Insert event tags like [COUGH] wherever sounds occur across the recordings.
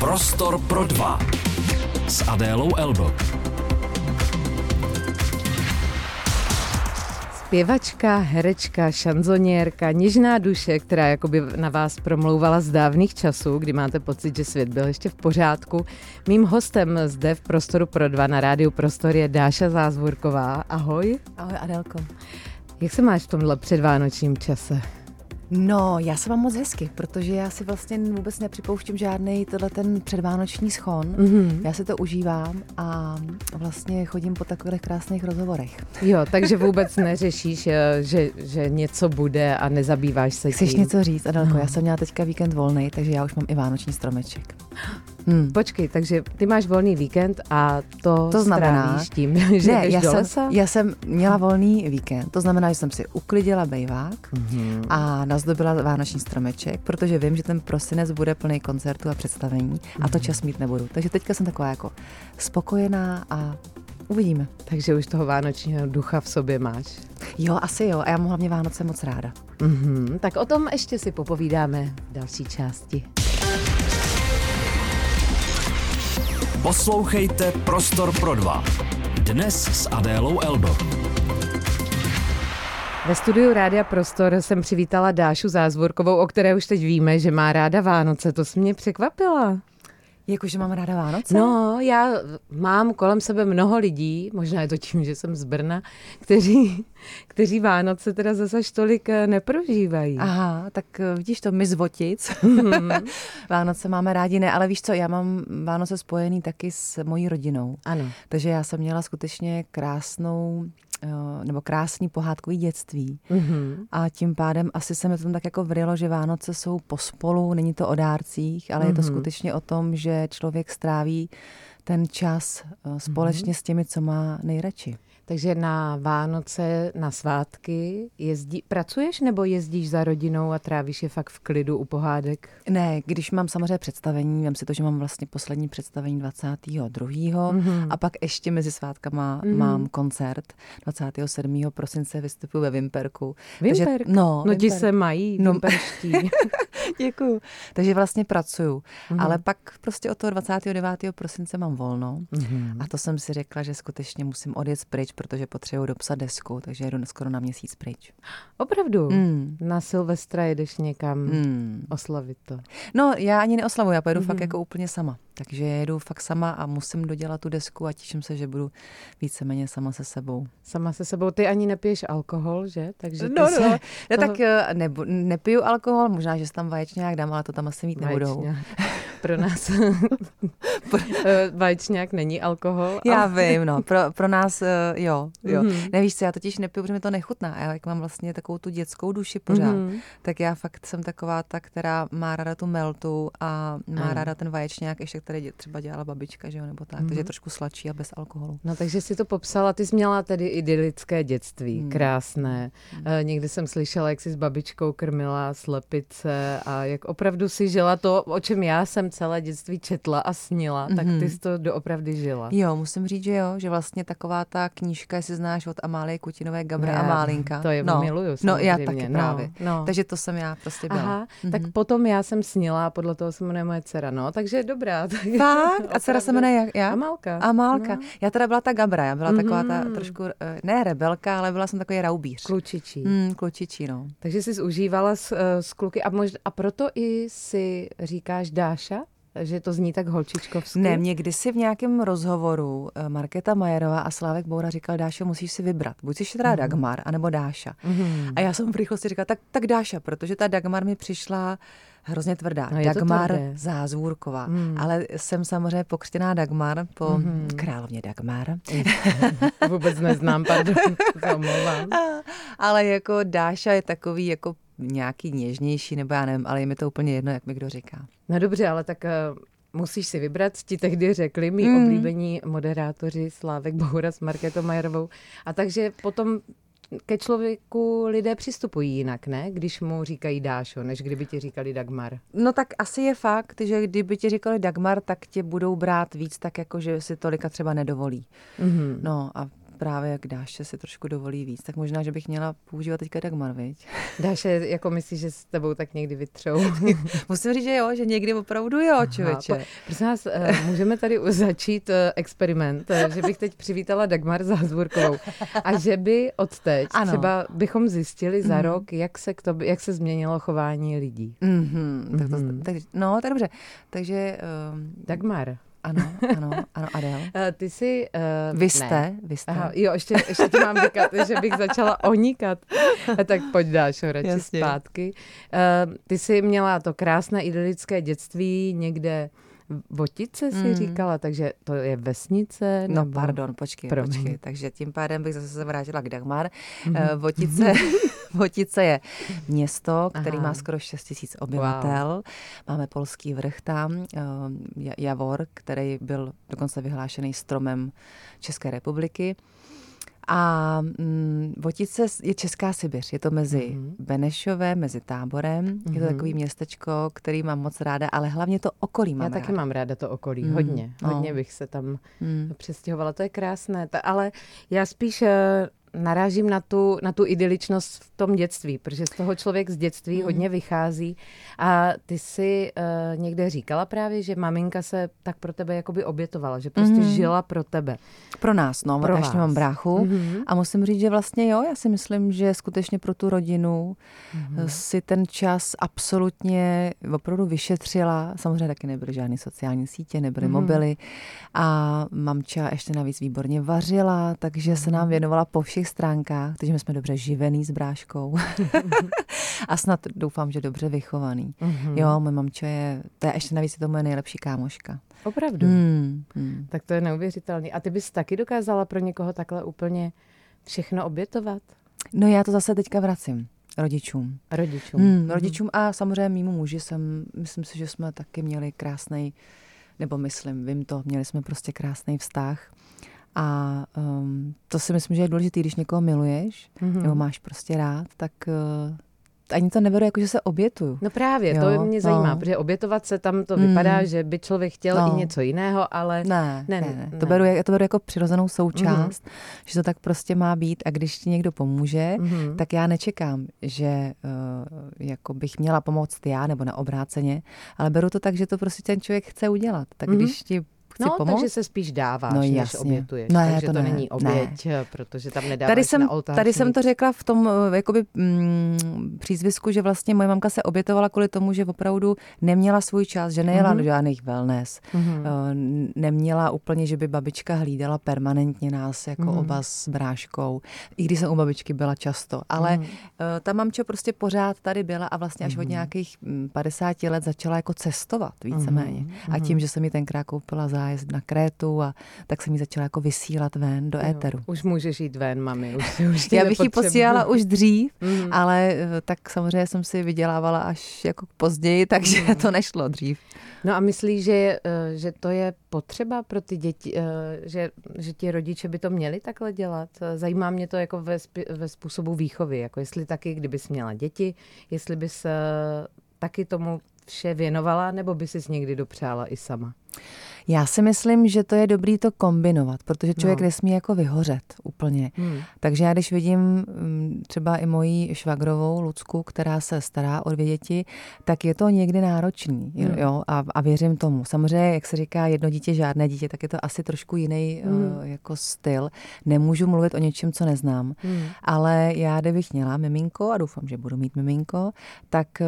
Prostor pro dva s Adélou Elbo. Zpěvačka, herečka, šanzoniérka, něžná duše, která jakoby na vás promlouvala z dávných časů, kdy máte pocit, že svět byl ještě v pořádku. Mým hostem zde v Prostoru pro dva na rádiu Prostor je Dáša Zázvorková. Ahoj. Ahoj Adelko. Jak se máš v tomhle předvánočním čase? No, já se mám moc hezky, protože já si vlastně vůbec nepřipouštím žádný tenhle ten předvánoční schon. Mm-hmm. Já si to užívám a vlastně chodím po takových krásných rozhovorech. Jo, takže [LAUGHS] vůbec neřešíš, eh, že, že něco bude a nezabýváš se Chceš tím. něco říct, Adelko? No. Já jsem měla teďka víkend volný, takže já už mám i vánoční stromeček. [GASPS] Hmm. Počkej, takže ty máš volný víkend a to, to znamená, tím, [LAUGHS] že ne, jdeš já do jsem, lesa? Já jsem měla volný víkend, to znamená, že jsem si uklidila bejvák mm-hmm. a nazdobila vánoční stromeček, protože vím, že ten prosinec bude plný koncertů a představení mm-hmm. a to mhm. čas mít nebudu. Takže teďka jsem taková jako spokojená a uvidíme. Takže už toho vánočního ducha v sobě máš. Jo, asi jo. A já mám hlavně Vánoce moc ráda. Mm-hmm. Tak o tom ještě si popovídáme v další části. Poslouchejte Prostor pro dva. Dnes s Adélou Elbo. Ve studiu Rádia Prostor jsem přivítala Dášu Zázvorkovou, o které už teď víme, že má ráda Vánoce. To se mě překvapila. Jakože mám ráda Vánoce? No, já mám kolem sebe mnoho lidí, možná je to tím, že jsem z Brna, kteří, [LAUGHS] kteří Vánoce teda zase tolik eh, neprožívají. Aha, tak eh, vidíš to, my z Votic. Mm-hmm. [LAUGHS] Vánoce máme rádi, ne, ale víš co, já mám Vánoce spojený taky s mojí rodinou. Ano. Takže já jsem měla skutečně krásnou nebo krásný pohádkový dětství. Mm-hmm. A tím pádem asi se mi to tak jako vrilo, že Vánoce jsou pospolu, není to o dárcích, ale mm-hmm. je to mhm. skutečně o tom, že člověk stráví ten čas eh, společně mm-hmm. s těmi, co má nejradši. Takže na Vánoce, na svátky jezdí, pracuješ nebo jezdíš za rodinou a trávíš je fakt v klidu u pohádek? Ne, když mám samozřejmě představení, vím si to, že mám vlastně poslední představení 22. Mm-hmm. a pak ještě mezi svátkama mm-hmm. mám koncert 27. prosince vystupuji ve Vimperku. Vimperk? Takže, no, no ti se mají no. Vimperští. [LAUGHS] Děkuju. Takže vlastně pracuju. Mm-hmm. Ale pak prostě od toho 29. prosince mám volno mm-hmm. a to jsem si řekla, že skutečně musím odjet pryč, protože potřebuji dopsat desku, takže jedu skoro na měsíc pryč. Opravdu? Mm. Na Silvestra jedeš někam mm. oslavit to? No, já ani neoslavuju, já pojedu mm. fakt jako úplně sama. Takže jedu fakt sama a musím dodělat tu desku a těším se, že budu víceméně sama se sebou. Sama se sebou. Ty ani nepiješ alkohol, že? Takže no, no, se no. no tak eh, nebu, nepiju alkohol, možná, že tam vaječňák dám, ale to tam asi mít nebudou. [LAUGHS] Pro nás [LAUGHS] eh, vaječňák není alkohol. Já vím, no. Pro, pro nás eh, jo. jo. Mm-hmm. Nevíš co, já totiž nepiju, protože mi to nechutná. Já jak mám vlastně takovou tu dětskou duši pořád, mm-hmm. tak já fakt jsem taková ta, která má ráda tu meltu a má mm. ráda ten vaječňák, ještě který třeba dělala babička, že jo, nebo tak. Mm-hmm. Takže trošku sladší a bez alkoholu. No takže si to popsala, ty jsi měla tedy idylické dětství, mm. krásné. Mm. E, někdy jsem slyšela, jak jsi s babičkou krmila slepice a jak opravdu si žila to, o čem já jsem celé dětství četla a snila, mm-hmm. tak ty mhm. jsi to doopravdy žila. Jo, musím říct, že jo, že vlastně taková ta knížka, jestli znáš od Amálie Kutinové Gabra no, a Málinka. To je no, miluju No já taky no, právě. No. Takže to jsem já prostě byla. Aha, mm-hmm. tak potom já jsem snila, podle toho se jmenuje moje dcera, no, takže dobrá. [LAUGHS] Tak Fakt? A dcera se jmenuje jak? jak? Amálka. Amálka. No. Já teda byla ta Gabra, já byla mm-hmm. taková ta mhm. trošku, eh, ne rebelka, ale byla jsem takový raubíř. Klučičí. Mm, klučičí, no. Takže jsi užívala s, eh, s kluky a, možná, a proto i si říkáš Dáša? Že to zní tak holčičkovsky? Ne, mě kdysi v nějakém rozhovoru eh, Markéta Majerová a Slávek Boura říkal, Dáša, musíš si vybrat. Buď si teda mm. Dagmar, anebo Dáša. Mm. A já jsem v rychlosti říkala, tak, tak Dáša, protože ta Dagmar mi přišla hrozně tvrdá. No, Dagmar Zázvůrková. Mm. Ale jsem samozřejmě pokřtěná Dagmar po mm. královně Dagmar. [LAUGHS] Vůbec neznám, pardon, [LAUGHS] [LAUGHS] Ale jako Dáša je takový jako nějaký něžnější, nebo já nevím, ale je mi to úplně jedno, jak mi kdo říká. No dobře, ale tak uh, musíš si vybrat, ti tehdy řekli mý mm. oblíbení moderátoři Slávek Bohura s Marketou Majerovou. A takže potom ke člověku lidé přistupují jinak, ne? Když mu říkají Dášo, než kdyby ti říkali Dagmar. No tak asi je fakt, že kdyby ti říkali Dagmar, tak tě budou brát víc tak, jako že si tolika třeba nedovolí. Mm-hmm. No a právě jak Dáše si trošku dovolí víc, tak možná, že bych měla používat teďka Dagmar, viď? [LAUGHS] Dáše, jako myslíš, že s tebou tak někdy vytřou? [LAUGHS] Musím říct, že jo, že někdy opravdu jo, člověče. Aha, prosím vás, eh, můžeme tady začít eh, experiment, eh, že bych teď přivítala Dagmar Zázvorkovou a že by od teď ano. třeba bychom zjistili za mm. rok, jak se, k to, jak se změnilo chování lidí. Mm-hmm. Tak to, mm-hmm. tak, no, tak dobře. Takže... Um, Dagmar. Ano, ano, ano, Adel. Uh, [LAUGHS] ty jsi... Uh, vy jste, ne. vy jste. Aha, jo, ještě, ještě ti mám říkat, že bych začala onikat. tak pojď dáš radši Jasně. zpátky. Uh, ty jsi měla to krásné idylické dětství někde Votice si mm. říkala, takže to je vesnice? No nebo... pardon, počkej, Promiň. počkej. Takže tím pádem bych zase se vrátila k Dagmar. Mm. Votice, [LAUGHS] Votice je město, který Aha. má skoro 6 tisíc obyvatel. Wow. Máme polský vrch tam, Javor, který byl dokonce vyhlášený stromem České republiky. A mm, Votice je Česká Sibiř. Je to mezi mm-hmm. Benešovem, mezi Táborem. Mm-hmm. Je to mhm. takový městečko, který mám moc ráda, ale hlavně to okolí mám Já ráda. taky mám ráda to okolí, mm. hodně. Hodně no. bych se tam mm. přestěhovala. To je krásné. Ta, ale já spíš eh, narážím na tu, na tu idyličnost v tom dětství, protože z toho člověk z dětství mm. hodně vychází. A ty si uh, někde říkala právě, že maminka se tak pro tebe jakoby obětovala, že prostě mm. žila pro tebe. Pro nás, no, pro já mám bráchu. Mm-hmm. A musím říct, že vlastně jo, já si myslím, že skutečně pro tu rodinu mm-hmm. si ten čas absolutně opravdu vyšetřila. Samozřejmě taky nebyly žádné sociální sítě, nebyly mm-hmm. mobily. A mamča ještě navíc výborně vařila, takže mm-hmm. se nám mhm. věnovala po všech všech stránkách, takže my jsme dobře živený s bráškou. [LAUGHS] a snad doufám, že dobře vychovaný. Mm-hmm. Jo, moje mamče je, to je ještě navíc je to moje nejlepší kámoška. Opravdu? Mm, mm. Tak to je neuvěřitelný. A ty bys taky dokázala pro někoho takhle úplně všechno obětovat? No já to zase teďka vracím rodičům. Rodičům. Mm, rodičům a samozřejmě mýmu muži jsem, myslím si, že jsme taky měli krásný, nebo myslím, vím to, měli jsme prostě krásný vztah. A um, to si myslím, že je důležité, když někoho miluješ, mm-hmm. nebo máš prostě rád, tak uh, ani to neberu jako, že se obětuju. No právě, jo, to mě zajímá, no. protože obětovat se tam to mm. vypadá, že by člověk chtěl no. i něco jiného, ale ne, ne, ne, ne. To, beru, to beru jako přirozenou součást, mm. že to tak prostě má být a když ti někdo pomůže, mm. tak já nečekám, že uh, jako bych měla pomoct já nebo na obráceně, ale beru to tak, že to prostě ten člověk chce udělat. Tak mm. když ti chci no, pomoct. takže se spíš dáváš, no, než obětuješ. No, takže to, to ne, není oběť, ne. protože tam nedáváš tady jsem, na oltář. Tady jsem to řekla v tom eh, jakoby, mm, přízvisku, že vlastně moje mamka se obětovala kvůli tomu, že opravdu neměla svůj čas, že nejela mm-hmm. do žádných wellness. Mm-hmm. Neměla úplně, že by babička hlídala permanentně nás jako mm-hmm. oba s bráškou, i když jsem u babičky byla často. Ale mm-hmm. ta mamča prostě pořád tady byla a vlastně až mm-hmm. od mhm. nějakých 50 mm, let začala jako cestovat víceméně. Mm-hmm. A tím, že jsem mi tenkrát koupila za zájezd na Krétu a tak jsem ji začala jako vysílat ven do éteru. Už můžeš jít ven, mami. Už, [LAUGHS] už Já bych ji posílala už dřív, mm. ale eh, tak samozřejmě jsem si vydělávala až jako později, [LAUGHS] takže mm. to nešlo dřív. No a myslíš, že, eh, že to je potřeba pro ty děti, eh, že, že ti rodiče by to měli takhle dělat? Zajímá mě to jako ve, ve způsobu výchovy, jako jestli taky, kdybys měla děti, jestli bys taky tomu vše věnovala, nebo by si někdy dopřála i sama? Já si myslím, že to je dobrý to kombinovat, protože člověk no. nesmí jako vyhořet úplně. Hmm. Takže já když vidím mm, třeba i moji švagrovou Lucku, která se stará o dvě děti, tak je to někdy náročný. Hmm. Jo? A, a věřím tomu. Samozřejmě, jak se říká jedno dítě, žádné dítě, tak je to asi trošku jiný hmm. uh, jako styl. Nemůžu mluvit o něčem, co neznám. Hmm. Ale já, kdybych měla miminko, a doufám, že budu mít miminko, tak uh,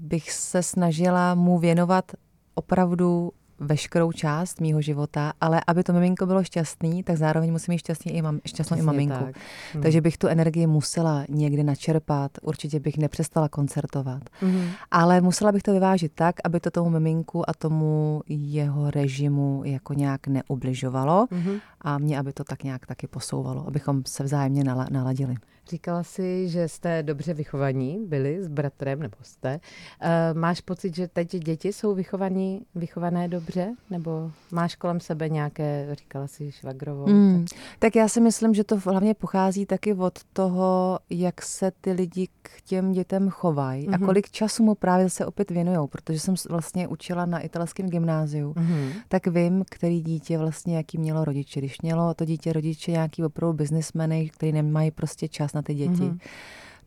bych se snažila mu věnovat opravdu veškerou část mýho života, ale aby to miminko bylo šťastný, tak zároveň musím mít šťastný i mam, šťastnou i maminku. Tak. Hmm. Takže bych tu energii musela někdy načerpat, určitě bych nepřestala koncertovat. Hmm. Ale musela bych to vyvážit tak, aby to tomu miminku a tomu jeho režimu jako nějak neubližovalo hmm. a mě, aby to tak nějak taky posouvalo, abychom se vzájemně naladili. Říkala si, že jste dobře vychovaní, byli s bratrem, nebo jste. Uh, máš pocit, že teď děti jsou vychovaní, vychované dobře? Nebo máš kolem sebe nějaké, říkala si švagrovou? Mm, tak... tak já si myslím, že to hlavně pochází taky od toho, jak se ty lidi k těm dětem chovají mm-hmm. a mhm. kolik času mu právě se opět věnují, protože jsem vlastně učila na italském gymnáziu, mm-hmm. tak vím, který dítě vlastně jaký mělo rodiče. Když mělo to dítě rodiče nějaký opravdu biznismeny, který nemají prostě čas na ty děti, mm-hmm.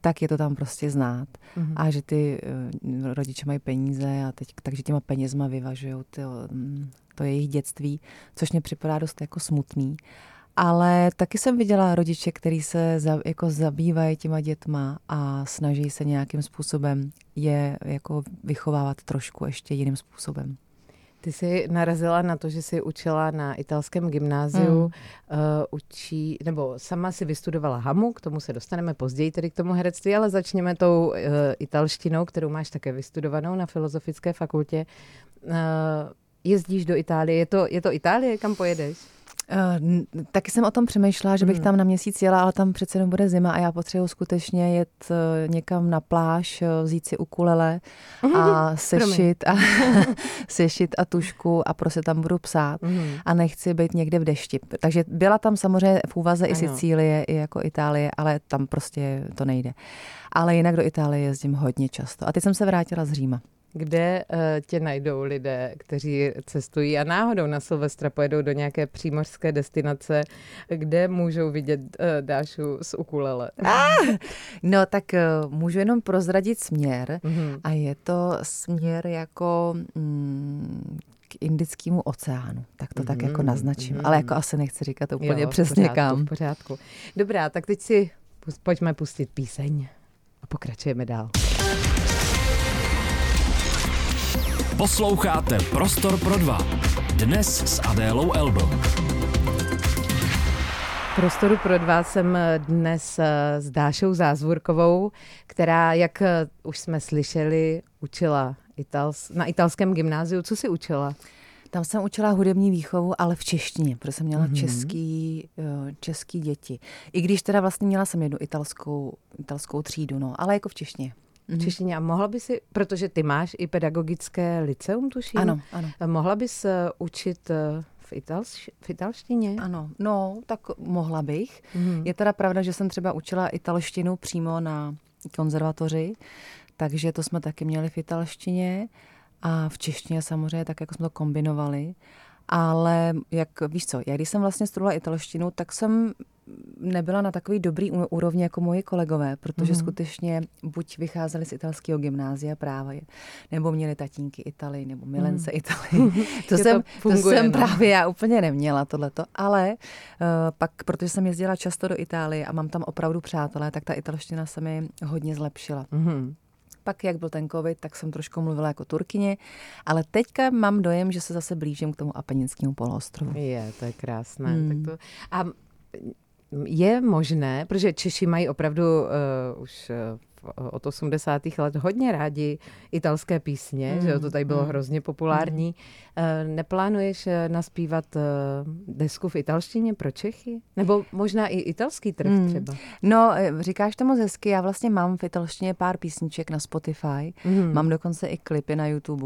tak je to tam prostě znát. Mm-hmm. A že ty uh, rodiče mají peníze a teď, takže těma penězma vyvažují ty, um, to jejich dětství, což mě připadá dost jako smutný. Ale taky jsem viděla rodiče, kteří se za, jako zabývají těma dětma a snaží se nějakým způsobem je jako vychovávat trošku ještě jiným způsobem. Ty jsi narazila na to, že jsi učila na italském gymnáziu, mm. uh, učí, nebo sama si vystudovala hamu, k tomu se dostaneme později, tedy k tomu herectví, ale začněme tou uh, italštinou, kterou máš také vystudovanou na Filozofické fakultě. Uh, jezdíš do Itálie, je to, je to Itálie, kam pojedeš? Uh, taky jsem o tom přemýšlela, že bych hmm. tam na měsíc jela, ale tam přece jenom bude zima a já potřebuji skutečně jet uh, někam na pláž, uh, vzít si ukulele a [LAUGHS] sešit a, [LAUGHS] sešit a tušku a prostě tam budu psát hmm. a nechci být někde v dešti. Takže byla tam samozřejmě v úvaze ano. i Sicílie, i jako Itálie, ale tam prostě to nejde. Ale jinak do Itálie jezdím hodně často. A teď jsem se vrátila z Říma kde uh, tě najdou lidé, kteří cestují a náhodou na Silvestra pojedou do nějaké přímořské destinace, kde můžou vidět uh, Dášu z ukulele. Ah, no tak uh, můžu jenom prozradit směr mm-hmm. a je to směr jako mm, k Indickému oceánu. Tak to mm-hmm, tak jako mhm, naznačím. Mm-hmm. Ale jako asi nechci říkat úplně jo, přesně pořádku, kam. V pořádku. Dobrá, tak teď si pojďme pustit píseň a pokračujeme dál. Posloucháte Prostor pro dva. Dnes s Adélou Elbl. Prostoru pro dva jsem dnes eh, s Dášou Zázvorkovou, která, jak eh, už jsme slyšeli, učila itals, na italském gymnáziu. Co si učila? Tam jsem učila hudební výchovu, ale v češtině, protože jsem měla mm-hmm. český, eh, český děti. I když teda vlastně měla jsem jednu italskou, italskou třídu, no, ale jako v češtině v mhm. češtině. A mohla by si, protože ty máš i pedagogické liceum, tuším. Ano, ano. Mohla bys eh, učit eh, v, italš, v italštině? Ano, no, tak mohla bych. Mm. Je teda pravda, že jsem třeba učila italštinu přímo na konzervatoři, takže to jsme taky měli v italštině a v češtině samozřejmě, tak jako jsme to kombinovali. Ale jak víš co, já když jsem vlastně studovala italštinu, tak jsem nebyla na takový dobrý úrovni jako moji kolegové, protože mm. skutečně buď vycházeli z italského gymnázia právě, nebo měli tatínky Italy, nebo milence mm. Italy. [LAUGHS] To, jsem, to, funguje, to jsem no. právě já úplně neměla tohleto, ale uh, pak, protože jsem jezdila často do Itálie a mám tam opravdu přátelé, tak ta italština se mi hodně zlepšila. Mm pak, jak byl ten covid, tak jsem trošku mluvila jako turkyně, ale teďka mám dojem, že se zase blížím k tomu Apeninskému poloostrovu. Je, to je krásné. Hmm. Tak to... A je možné, protože Češi mají opravdu uh, už uh, od 80. let hodně rádi italské písně, mm, že to tady bylo mm, hrozně populární. Mm. Neplánuješ eh, naspívat eh, desku v italštině pro Čechy? Nebo možná i italský trh mm. třeba? No, říkáš to moc hezky, já vlastně mám v italštině pár písniček na Spotify, mm. mám dokonce i klipy na YouTube,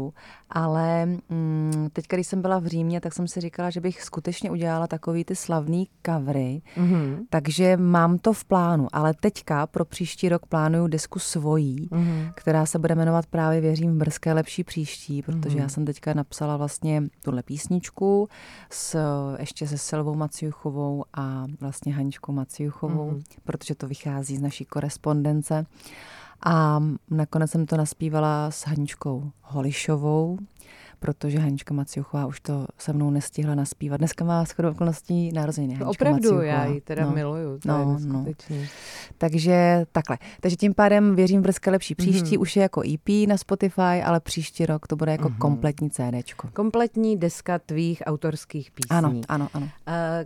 ale mm, teď, když jsem byla v Římě, tak jsem si říkala, že bych skutečně udělala takový ty slavný covery, mm. takže mám to v plánu, ale teďka pro příští rok plánuju desku desku svojí, mm-hmm. která se bude jmenovat právě Věřím v brzké lepší příští, protože mm-hmm. já jsem teďka napsala vlastně tuhle písničku s, ještě se Silvou Maciuchovou a vlastně Haničkou Maciuchovou, mm-hmm. protože to vychází z naší korespondence. A nakonec jsem to naspívala s Haničkou Holišovou, protože Hanička Maciuchová už to se mnou nestihla naspívat. Dneska má shodou okolností narozeniny. Hanička Opravdu, Maciuchová. já ji teda no, miluju, to no, je no. Takže takhle. Takže tím pádem věřím v brzké lepší příští, mm-hmm. už je jako EP na Spotify, ale příští rok to bude jako mm-hmm. kompletní CDčko. Kompletní deska tvých autorských písní. Ano, ano, ano.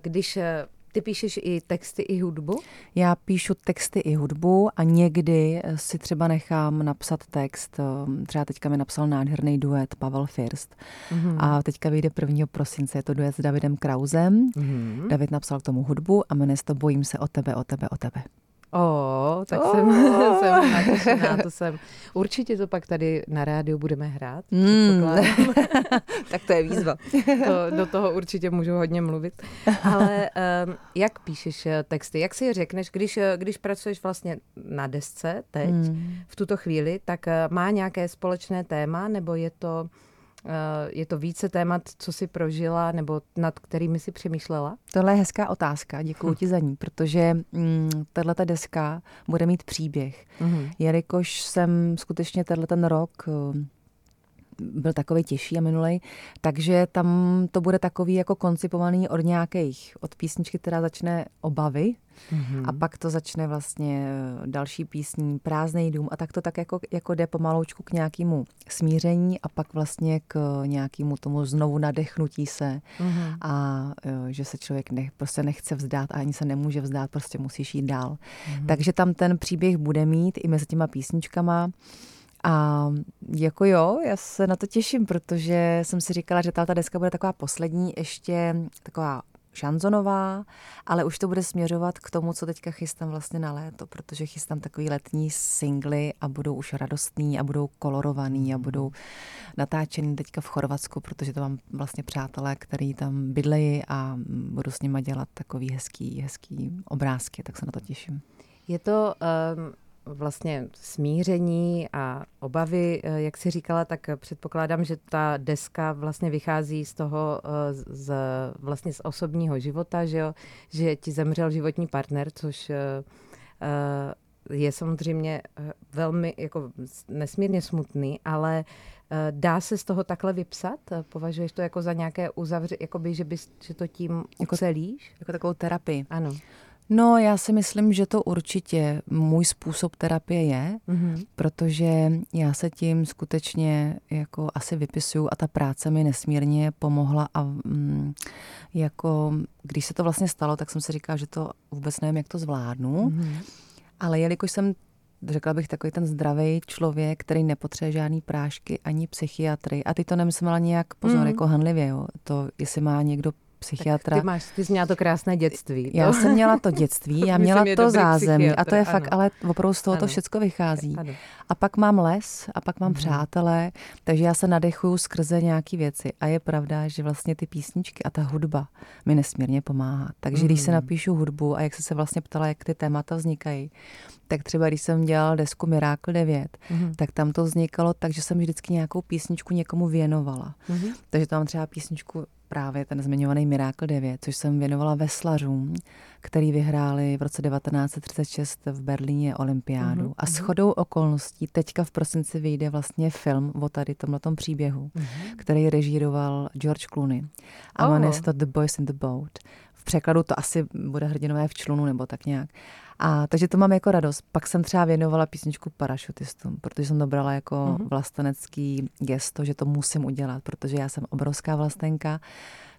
Když eh, ty píšeš i texty, i hudbu? Já píšu texty i hudbu a někdy si třeba nechám napsat text. Ehm, třeba teďka mi napsal nádherný duet Pavel First. Mm-hmm. A teďka vyjde 1. prosince, je to duet s Davidem Krausem. Mm-hmm. David napsal k tomu hudbu a jmenuje se to Bojím se o tebe, o tebe, o tebe. O, tak oh. jsem, [LAUGHS] jsem natěšená, to jsem. Určitě to pak tady na rádiu budeme hrát. Mm. [LAUGHS] tak to je výzva. [LAUGHS] to, do toho určitě můžu hodně mluvit. Ale um, jak píšeš eh, texty? Jak si je řekneš, když, eh, když pracuješ vlastně na desce teď, mm. v tuto chvíli, tak uh, má nějaké společné téma, nebo je to Eh, je to více témat, co jsi prožila nebo nad kterými si přemýšlela? Tohle je hezká otázka, děkuji hm. ti za ní, protože mm, tato deska bude mít příběh. Hm. Jelikož jsem skutečně tenhle ten rok eh, byl takový těžší a minulej, takže tam to bude takový jako koncipovaný od nějakých, od písničky, která začne obavy mm-hmm. a pak to začne vlastně další písní, prázdný dům a tak to tak jako, jako jde pomaloučku k nějakému smíření a pak vlastně k nějakému tomu znovu nadechnutí se mm-hmm. a že se člověk ne, prostě nechce vzdát a ani se nemůže vzdát, prostě musíš jít dál. Mm-hmm. Takže tam ten příběh bude mít i mezi těma písničkama. A jako jo, já se na to těším, protože jsem si říkala, že ta deska bude taková poslední, ještě taková šanzonová, ale už to bude směřovat k tomu, co teďka chystám vlastně na léto, protože chystám takový letní singly a budou už radostný a budou kolorovaný a budou natáčený teďka v Chorvatsku, protože to mám vlastně přátelé, který tam bydlejí a budu s nima dělat takový hezký, hezký obrázky, tak se na to těším. Je to um vlastně smíření a obavy, eh, jak si říkala, tak předpokládám, že ta deska vlastně vychází z toho, eh, z, vlastně z osobního života, že, jo? že ti zemřel životní partner, což eh, je samozřejmě velmi jako nesmírně smutný, ale dá se z toho takhle vypsat? Považuješ to jako za nějaké uzavře, jakoby, že, bys, že to tím jako, ucelíš? Jako takovou terapii. Ano. No, já si myslím, že to určitě můj způsob terapie je, mm-hmm. protože já se tím skutečně jako asi vypisuju a ta práce mi nesmírně pomohla a mm, jako když se to vlastně stalo, tak jsem si říkala, že to vůbec nevím, jak to zvládnu, mm-hmm. ale jelikož jsem řekla bych, takový ten zdravý člověk, který nepotřebuje žádný prášky ani psychiatry. A ty to nemyslela nějak pozor, mm. jako hanlivě, jo. To, jestli má někdo psychiatra. Tak ty máš, ty jsi měla to krásné dětství. Já jsem měla to dětství, já [LAUGHS] měla to zázemí a to je ano. fakt, ale opravdu z toho to všecko vychází. Ano. A pak mám les a pak mám mm. přátelé, takže já se nadechuju skrze nějaký věci. A je pravda, že vlastně ty písničky a ta hudba mi nesmírně pomáhá. Takže mm. když se mhm. napíšu hudbu a jak se se vlastně ptala, jak ty témata vznikají, tak třeba když jsem dělal desku Miracle 9, mm. tak tam to vznikalo tak, že jsem vždycky nějakou písničku někomu věnovala. Mm. Takže tam třeba písničku právě ten zmiňovaný Miracle 9, což jsem věnovala veslařům, který vyhráli v roce 1936 v Berlíně olympiádu. Mm-hmm. A s chodou okolností teďka v prosinci vyjde vlastně film o tady tomhle příběhu, mm-hmm. který režíroval George Clooney. A oh. jmenuje se to The Boys in the Boat. V překladu to asi bude hrdinové v člunu nebo tak nějak. A takže to mám jako radost. Pak jsem třeba věnovala písničku parašutistům, protože jsem to brala jako mm-hmm. vlastenecký gesto, že to musím udělat, protože já jsem obrovská vlastenka,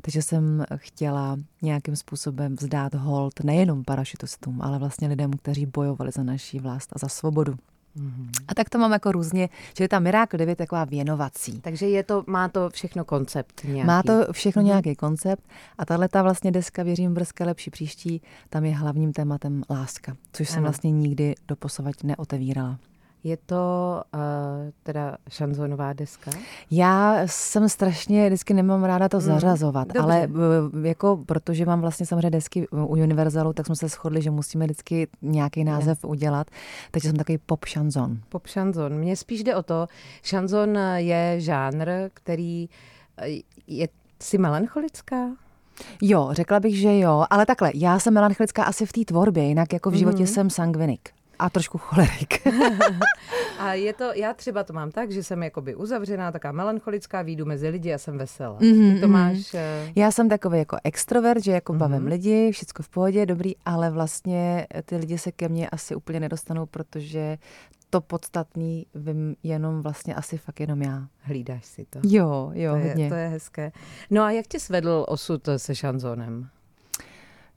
takže jsem chtěla nějakým způsobem vzdát hold nejenom parašutistům, ale vlastně lidem, kteří bojovali za naší vlast a za svobodu. Mm-hmm. A tak to mám jako různě, že je ta Miracle 9 taková věnovací. Takže je to, má to všechno koncept nějaký. Má to všechno mm-hmm. nějaký koncept a tahle ta vlastně deska Věřím brzké lepší příští, tam je hlavním tématem láska, což ano. jsem vlastně nikdy doposovat neotevírala. Je to uh, teda šanzonová deska? Já jsem strašně, vždycky nemám ráda to mm, zařazovat, dobře. ale uh, jako protože mám vlastně samozřejmě desky u Universalu, tak jsme se shodli, že musíme vždycky nějaký název je. udělat, takže jsem takový pop šanzon. Pop šanzon. Mně spíš jde o to, šanzon je žánr, který je, si melancholická? Jo, řekla bych, že jo, ale takhle, já jsem melancholická asi v té tvorbě, jinak jako v životě mm. jsem sangvinik a trošku cholerik. [LAUGHS] [LAUGHS] a je to, já třeba to mám tak, že jsem jakoby uzavřená, taká melancholická, výjdu mezi lidi a jsem veselá. Mm-hmm, Ty to mhm. máš... Uh... Já jsem takový jako extrovert, že jako mm-hmm. bavím lidi, všechno v pohodě, dobrý, ale vlastně ty lidi se ke mně asi úplně nedostanou, protože to podstatný vím jenom vlastně asi fakt jenom já. Hlídáš si to. Jo, jo, to je, hodně. To je hezké. No a jak tě svedl osud se šanzonem?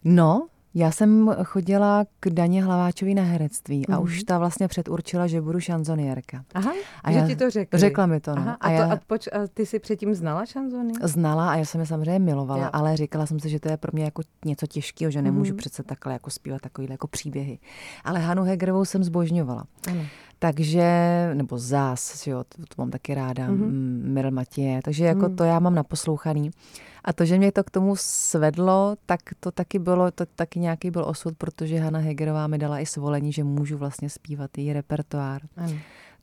No, Já jsem chodila k Daně Hlaváčovi na herectví a Mhm. už ta vlastně předurčila, že budu šanzonierka. Aha, A že já- ti to řekli. Řekla mi to, no. Aha, a, A to, já- a, poč, a ty jsi předtím znala šanzony? Znala a já jsem je samozřejmě milovala, Jo. ale říkala jsem si, že to je pro mě jako něco těžkého, že nemůžu Mhm. přece takhle jako zpívat takovýhle jako příběhy. Ale Hanu Hegerovou jsem zbožňovala. Ano. Takže, nebo zás, jo, to, to mám taky ráda, Mhm. mm-hmm. Matěje, takže jako Mhm. to já mám naposlouchaný. A to, že mě to k tomu svedlo, tak to taky bylo, to taky nějaký byl osud, protože Hanna Hegerová mi dala i svolení, že můžu vlastně zpívat její repertoár. Ano.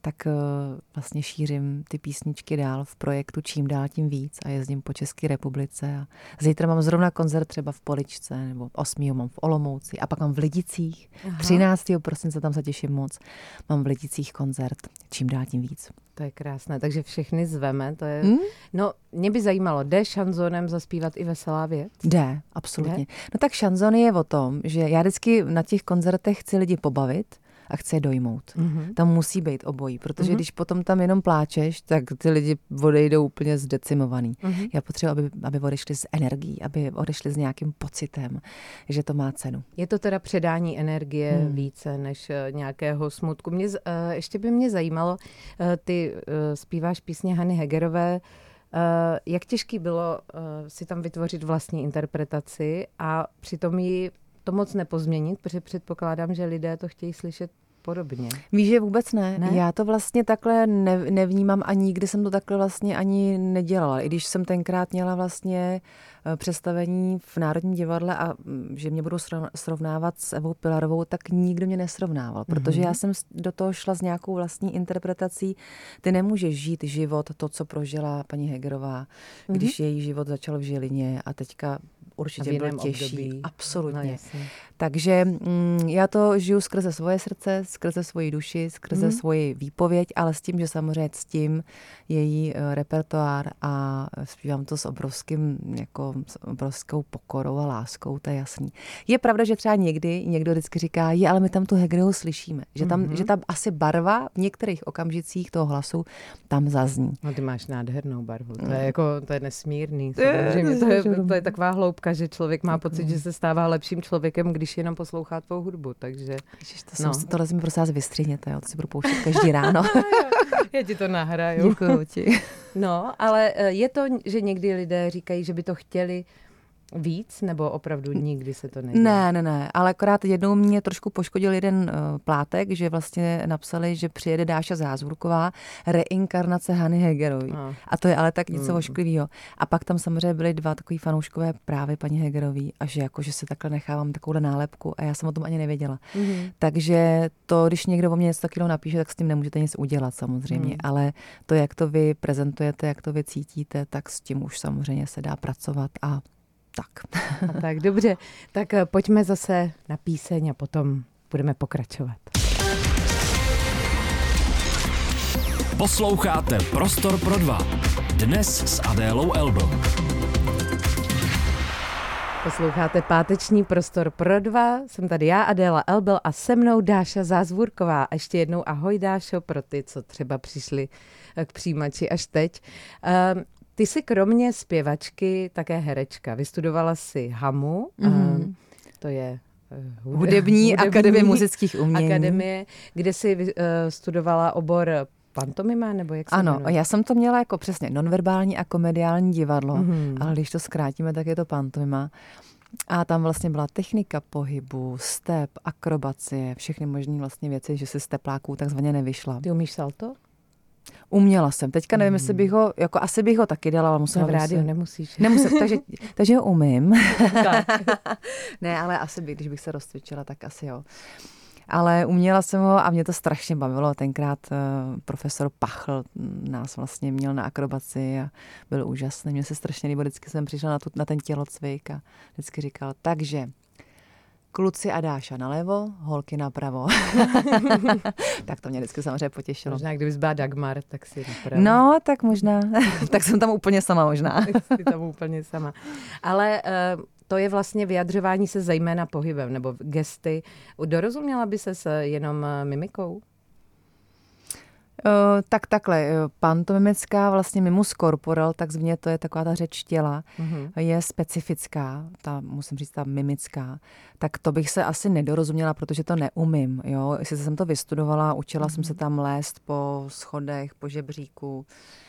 Tak eh, vlastně šířím ty písničky dál v projektu Čím dál tím víc a jezdím po České republice. A zítra mám zrovna koncert třeba v Poličce, nebo 8. mám v Olomouci a pak mám v Lidicích. Aha. 13. prosince, tam se těším moc. Mám v Lidicích koncert, čím dál tím víc. To je krásné, takže všechny zveme, to je... Hmm? No, mě by zajímalo, jde šanzonem zaspívat i veselá věc? Jde, absolutně. No tak šanzony je o tom, že já vždycky na těch koncertech chci lidi pobavit a chci je dojmout. Mhm. Tam musí být obojí, protože Mhm. když potom tam jenom pláčeš, tak ty lidi odejdou úplně zdecimovaný. Mhm. Já potřebuji, aby, aby odešli s energií, aby odešli s nějakým pocitem, že to má cenu. Je to teda předání energie Hmm. více než eh, nějakého smutku. Mě, eh, ještě by mě zajímalo, eh, ty zpíváš písně Hany Hegerové, jak těžký bylo si tam vytvořit vlastní interpretaci a přitom ji to moc nepozměnit, protože předpokládám, že lidé to chtějí slyšet podobně. Víš, že vůbec ne. Ne? Já to vlastně takhle ne, nevnímám a nikdy jsem to takhle vlastně ani nedělala. I když jsem tenkrát měla vlastně eh, představení v Národním divadle a mm, že mě budou srovnávat s Evou Pilarovou, tak nikdo mě nesrovnával, protože Mhm. já jsem s- do toho šla s nějakou vlastní interpretací. Ty nemůžeš žít život, to, co prožila paní Hegerová, když její život začal v Žilině a teďka určitě byl jiném těžší. období. Absolutně. No. Takže mm, já to žiju skrze svoje srdce, skrze svoji duši, skrze mm. svoji výpověď, ale s tím, že samozřejmě ctím její uh, repertoár a zpívám to s obrovským, jako s obrovskou pokorou a láskou, to je jasný. Je pravda, že třeba někdy někdo vždycky říká, je, ale my tam tu Hegerovou slyšíme, že tam, Mhm. mm-hmm. že tam asi barva v některých okamžicích toho hlasu tam zazní. No ty máš nádhernou barvu, to je Mm. jako, to je nesmírný. Je, Samozřejmě, to je to je taková hloubka, že člověk má pocit, že se stává lepším člověkem, když jenom poslouchá tvou hudbu, takže Ježiš, to No. jsem, tohle mi prosím vás vystřihněte, jo, to si budu pouštět každý [LAUGHS] ráno. já ti to nahraju. Děkuju ti. No, ale eh, je to, že někdy lidé říkají, že by to chtěli víc, nebo opravdu nikdy se to neděje? Ne, ne, ne, ale akorát jednou mě trošku poškodil jeden uh, plátek, že vlastně napsali, že přijede Dáša Zázvurková, reinkarnace Hany Hegerové. No. A to je ale tak něco Mm. ošklivého. A pak tam samozřejmě byly dva takový fanouškové právě paní Hegerový a že jako, že se takhle nechávám takovou nálepku a já jsem o tom ani nevěděla. Mhm. Takže to, když někdo o mě něco takového napíše, tak s tím nemůžete nic udělat samozřejmě, Mm. ale to, jak to vy prezentujete, jak to vy cítíte, tak s tím už samozřejmě se dá pracovat a tak. A tak dobře, tak eh, pojďme zase na píseň a potom budeme pokračovat. Posloucháte Prostor pro dva. Dnes s Adélou Elbl. Posloucháte páteční prostor pro dva. Jsem tady já, Adéla Elbel a se mnou Dáša Zázvůrková. A ještě jednou ahoj Dášo pro ty, co třeba přišli eh, k přijímači až teď. Um, ty jsi kromě zpěvačky také herečka. Vystudovala si HAMu, Mhm. um, to je eh, hude- Hudební akademie muzických umění. akademie, kde jsi uh, studovala obor pantomima, nebo jak se Ano, jmenuje? já jsem to měla jako přesně nonverbální a komediální divadlo, Mhm. mm-hmm. ale když to zkrátíme, tak je to pantomima. A tam vlastně byla technika pohybu, step, akrobacie, všechny možné vlastně věci, že si z tepláků takzvaně nevyšla. Ty umíš salto? Uměla jsem. Teďka nevím, jestli bych ho, jako asi bych ho taky dala, ale musela No, v rádiu nemusíš. Nemusím, takže, [LAUGHS] takže ho umím. [LAUGHS] ne, ale asi bych, když bych se rozcvičila, tak asi jo. Ale uměla jsem ho a mě to strašně bavilo. Tenkrát uh, profesor Pachl nás vlastně měl na akrobaci a byl úžasný. Mně se strašně líbilo, vždycky jsem přišla na, tu, na ten tělocvik a vždycky říkal, takže kluci a Dáša nalevo, holky napravo. [LAUGHS] tak to mě vždycky samozřejmě potěšilo. Možná kdybys byla Dagmar, tak si napravo. No, tak možná. [LAUGHS] tak jsem tam úplně sama možná. Jsi tam úplně sama. Ale uh, to je vlastně vyjadřování se zejména pohybem nebo gesty. Dorozuměla by se s jenom mimikou? Uh, tak takhle, eh, pantomimická vlastně mimus corporal, tak zvně to je taková ta řeč těla, uh-huh. je specifická, ta, musím říct, ta mimická, tak to bych se asi nedorozuměla, protože to neumím, jo, jestli jsem to vystudovala, učila uh-huh. jsem se tam lézt po schodech, po žebříku, Eh,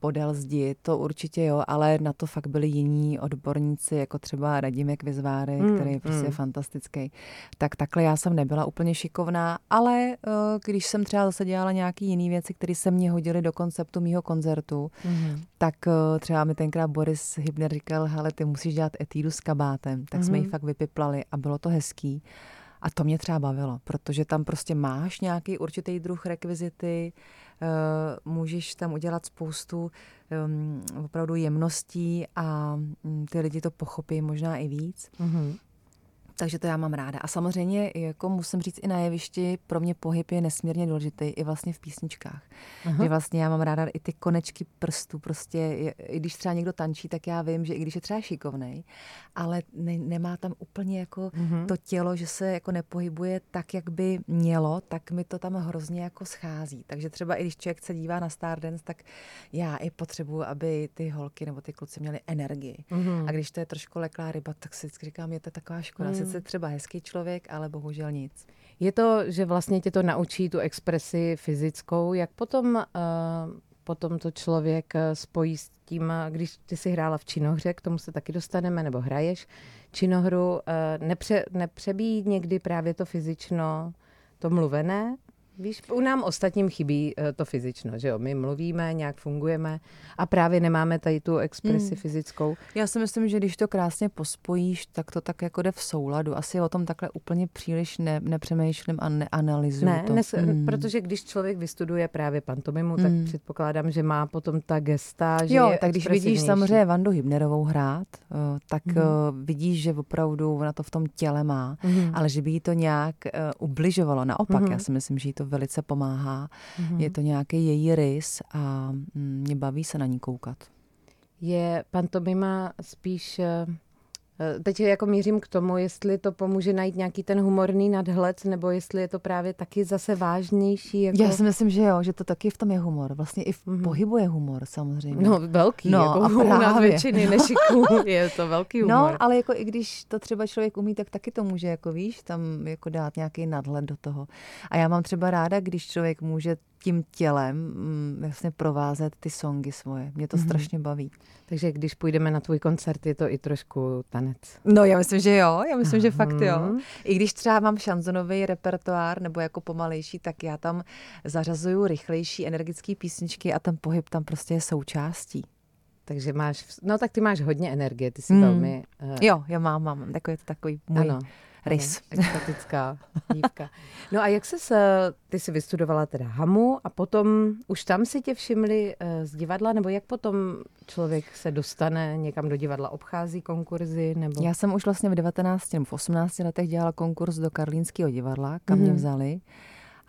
podél zdi, to určitě jo, ale na to fakt byli jiní odborníci, jako třeba Radimek Vizváry, mm, který je prostě mm. fantastický. Tak takhle já jsem nebyla úplně šikovná, ale eh, když jsem třeba zase dělala nějaký jiný věci, které se mě hodily do konceptu mýho koncertu, mm. tak eh, třeba mi tenkrát Boris Hybner říkal, hele, ty musíš dělat etídu s kabátem, tak mm. jsme ji mhm. fakt vypiplali a bylo to hezký. A to mě třeba bavilo, protože tam prostě máš nějaký určitý druh rekvizity, Eh, můžeš tam udělat spoustu um, opravdu jemností a um, ty lidi to pochopí možná i víc. Mm-hmm. Takže to já mám ráda. A samozřejmě, jako musím říct, i na jevišti pro mě pohyb je nesmírně důležitý, i vlastně v písničkách. Aha. Že vlastně já mám ráda i ty konečky prstů. Prostě, i když třeba někdo tančí, tak já vím, že i když je třeba šikovnej, ale ne, nemá tam úplně jako uh-huh. to tělo, že se jako nepohybuje tak, jak by mělo, tak mi to tam hrozně jako schází. Takže třeba i když člověk se dívá na Stardance, tak já i potřebuju, aby ty holky nebo ty kluci měli energii. Uh-huh. A když to je trošku leklá ryba, tak si vždycky říkám, je to taková škoda. Uh-huh sice třeba hezký člověk, ale bohužel nic. Je to, že vlastně tě to naučí tu expresi fyzickou, jak potom, uh, potom to člověk eh, spojí s tím, eh, když ty si hrála v činohře, k tomu se taky dostaneme, nebo hraješ činohru, uh, nepře, nepřebíjí někdy právě to fyzično, to mluvené Víš, u nám ostatním chybí eh, to fyzično, že jo? My mluvíme, nějak fungujeme a právě nemáme tady tu expresi hmm. fyzickou. Já si myslím, že když to krásně pospojíš, tak to tak jako jde v souladu. Asi o tom takhle úplně příliš ne, nepřemýšlím a neanalyzuju ne, to. Nes, hmm. protože když člověk vystuduje právě pantomimu, hmm. tak předpokládám, že má potom ta gesta, že Jo, je tak když vidíš samozřejmě Vandu Hybnerovou hrát, eh, tak hmm. vidíš, že opravdu ona to v tom těle má, hmm. ale že by jí to nějak ubližovalo. Naopak, hmm. já si myslím, že jí to velice pomáhá. Mm-hmm. Je to nějaký její rys a mm, mě baví se na ní koukat. Je pantomima spíš Eh, teď jako mířím k tomu, jestli to pomůže najít nějaký ten humorný nadhled, nebo jestli je to právě taky zase vážnější. Jako... Já si myslím, že jo, že to taky v tom je humor. Vlastně i v mm-hmm. pohybu je humor samozřejmě. No velký, no, jako a právě. na většiny nešiků [LAUGHS] je to velký no, humor. No, ale jako i když to třeba člověk umí, tak taky to může, jako víš, tam jako dát nějaký nadhled do toho. A já mám třeba ráda, když člověk může tím tělem mm, vlastně provázet ty songy svoje. Mě to mm-hmm. strašně baví. Takže když půjdeme na tvůj koncert, je to i trošku tanec. No já myslím, že jo. Já myslím, že fakt jo. Mhm. I když třeba mám šanzonový repertoár nebo jako pomalejší, tak já tam zařazuju rychlejší energické písničky a ten pohyb tam prostě je součástí. Takže máš, no tak ty máš hodně energie, ty jsi mm. velmi... Uh... Jo, já mám, mám, takový, takový můj ano rys. Exotická [LAUGHS] dívka. No a jak se, ty si vystudovala teda Hamu a potom už tam si tě všimli eh, z divadla, nebo jak potom člověk se dostane někam do divadla, obchází konkurzy? Nebo... Já jsem už vlastně v 19 nebo v 18 letech dělala konkurs do Karlínského divadla, kam mm-hmm. mě mhm. vzali.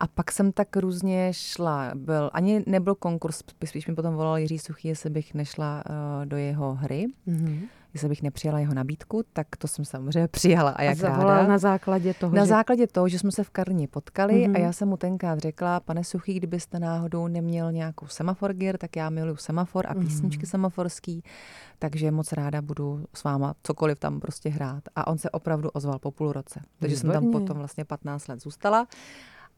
A pak jsem tak různě šla. Byl, ani nebyl konkurs, spíš mi potom volal Jiří Suchý, jestli bych nešla uh, do jeho hry. Mm-hmm jestli bych nepřijala jeho nabídku, tak to jsem samozřejmě [LAUGHS] přijala. A jak a ráda. na základě toho, Na že... základě toho, že jsme se v Karlině potkali mm-hmm. a já jsem mu tenkrát řekla, pane Suchý, kdybyste náhodou neměl nějakou semafor gear, tak já miluju semafor a písničky mm-hmm. semaforský, takže moc ráda budu s váma cokoliv tam prostě hrát. A on se opravdu ozval po půl roce. Takže Výborně. jsem tam potom vlastně 15 let zůstala.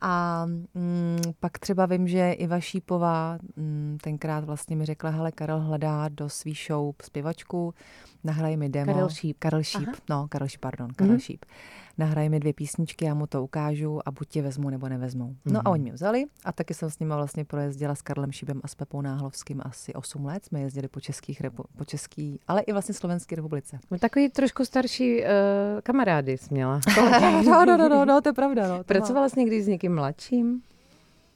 A mm, pak třeba vím, že Iva Šípová mm, tenkrát vlastně mi řekla, hele, Karel hledá do svý show zpěvačku, nahraje mi demo. Karel Šíp. Karel Šíp, Aha. no, Karel Šíp, pardon, Karel mm-hmm. Šíp nahraje mi dvě písničky, já mu to ukážu a buď tě vezmu nebo nevezmou. Mm-hmm. No a mhm. oni mě vzali a taky jsem s nimi vlastně projezdila s Karlem Šíbem a s Pepou Náhlovským asi 8 let. Jsme jezdili po českých, po český, ale i vlastně Slovenské republice. No, takový trošku starší uh, kamarády jsi měla. [LAUGHS] no, no, no, no, no, to je pravda. No, Pracovala jsi někdy s někým mladším?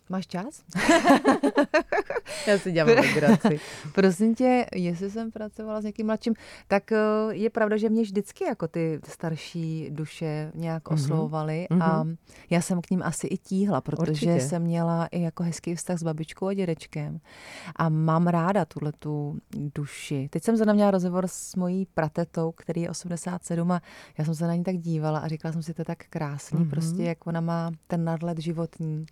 Máš čas? [LAUGHS] Já si dělám legraci. [LAUGHS] Prosím tě, jestli jsem pracovala s někým mladším, tak eh, je pravda, že mě vždycky jako ty starší duše nějak mm-hmm. oslovovaly mm-hmm. a já jsem k ním asi i tíhla, protože Určitě. jsem měla i jako hezký vztah s babičkou a dědečkem a mám ráda tuhle tu duši. Teď jsem zrovna měla rozhovor s mojí pratetou, který je 87 a já jsem se na ní tak dívala a říkala jsem si, to je tak krásný, mm-hmm. prostě jak ona má ten nadhled životní.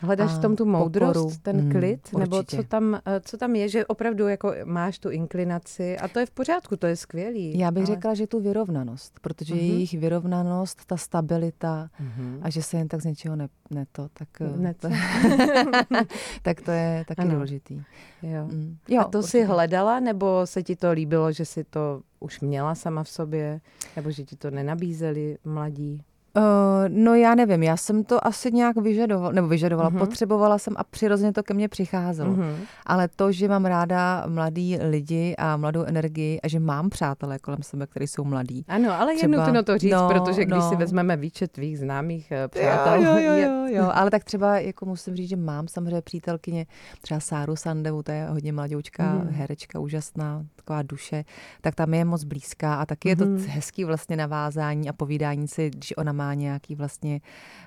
Hledáš v tom tu moudrost, pokoru. ten Mm, klid, nebo určitě. co tam, eh, co tam je, že opravdu jako máš tu inklinaci a to je v pořádku, to je skvělý. Já bych ale- řekla, že tu vyrovnanost, protože Mhm. jejich vyrovnanost, ta stabilita Mhm. a že se jen tak z něčeho ne, ne to, tak, eh, Ne to, [LAUGHS] tak to je taky Ano. důležitý. Jo. Mm. Jo, a to si určitě. hledala, nebo se ti to líbilo, že si to už měla sama v sobě, nebo že ti to nenabízeli mladí? Uh, no já nevím, já jsem to asi nějak vyžadovala, nebo vyžadovala, Mhm. potřebovala jsem a přirozeně to ke mně přicházelo. Mhm. Ale to, že mám ráda mladý lidi a mladou energii a že mám přátelé kolem sebe, kteří jsou mladí. Ano, ale je Třeba- nutno to říct, no, protože když si no. vezmeme výčet tvých známých eh, přátel, jo, jo, je- jo, jo, ale tak třeba jako musím říct, že mám samozřejmě přítelkyně, třeba Sáru Sandevu, to je hodně mladoučka, Mhm. herečka, úžasná, taková duše, tak tam je moc blízká a taky je to hezký vlastně navázání a povídání si, když ona má nějaký vlastně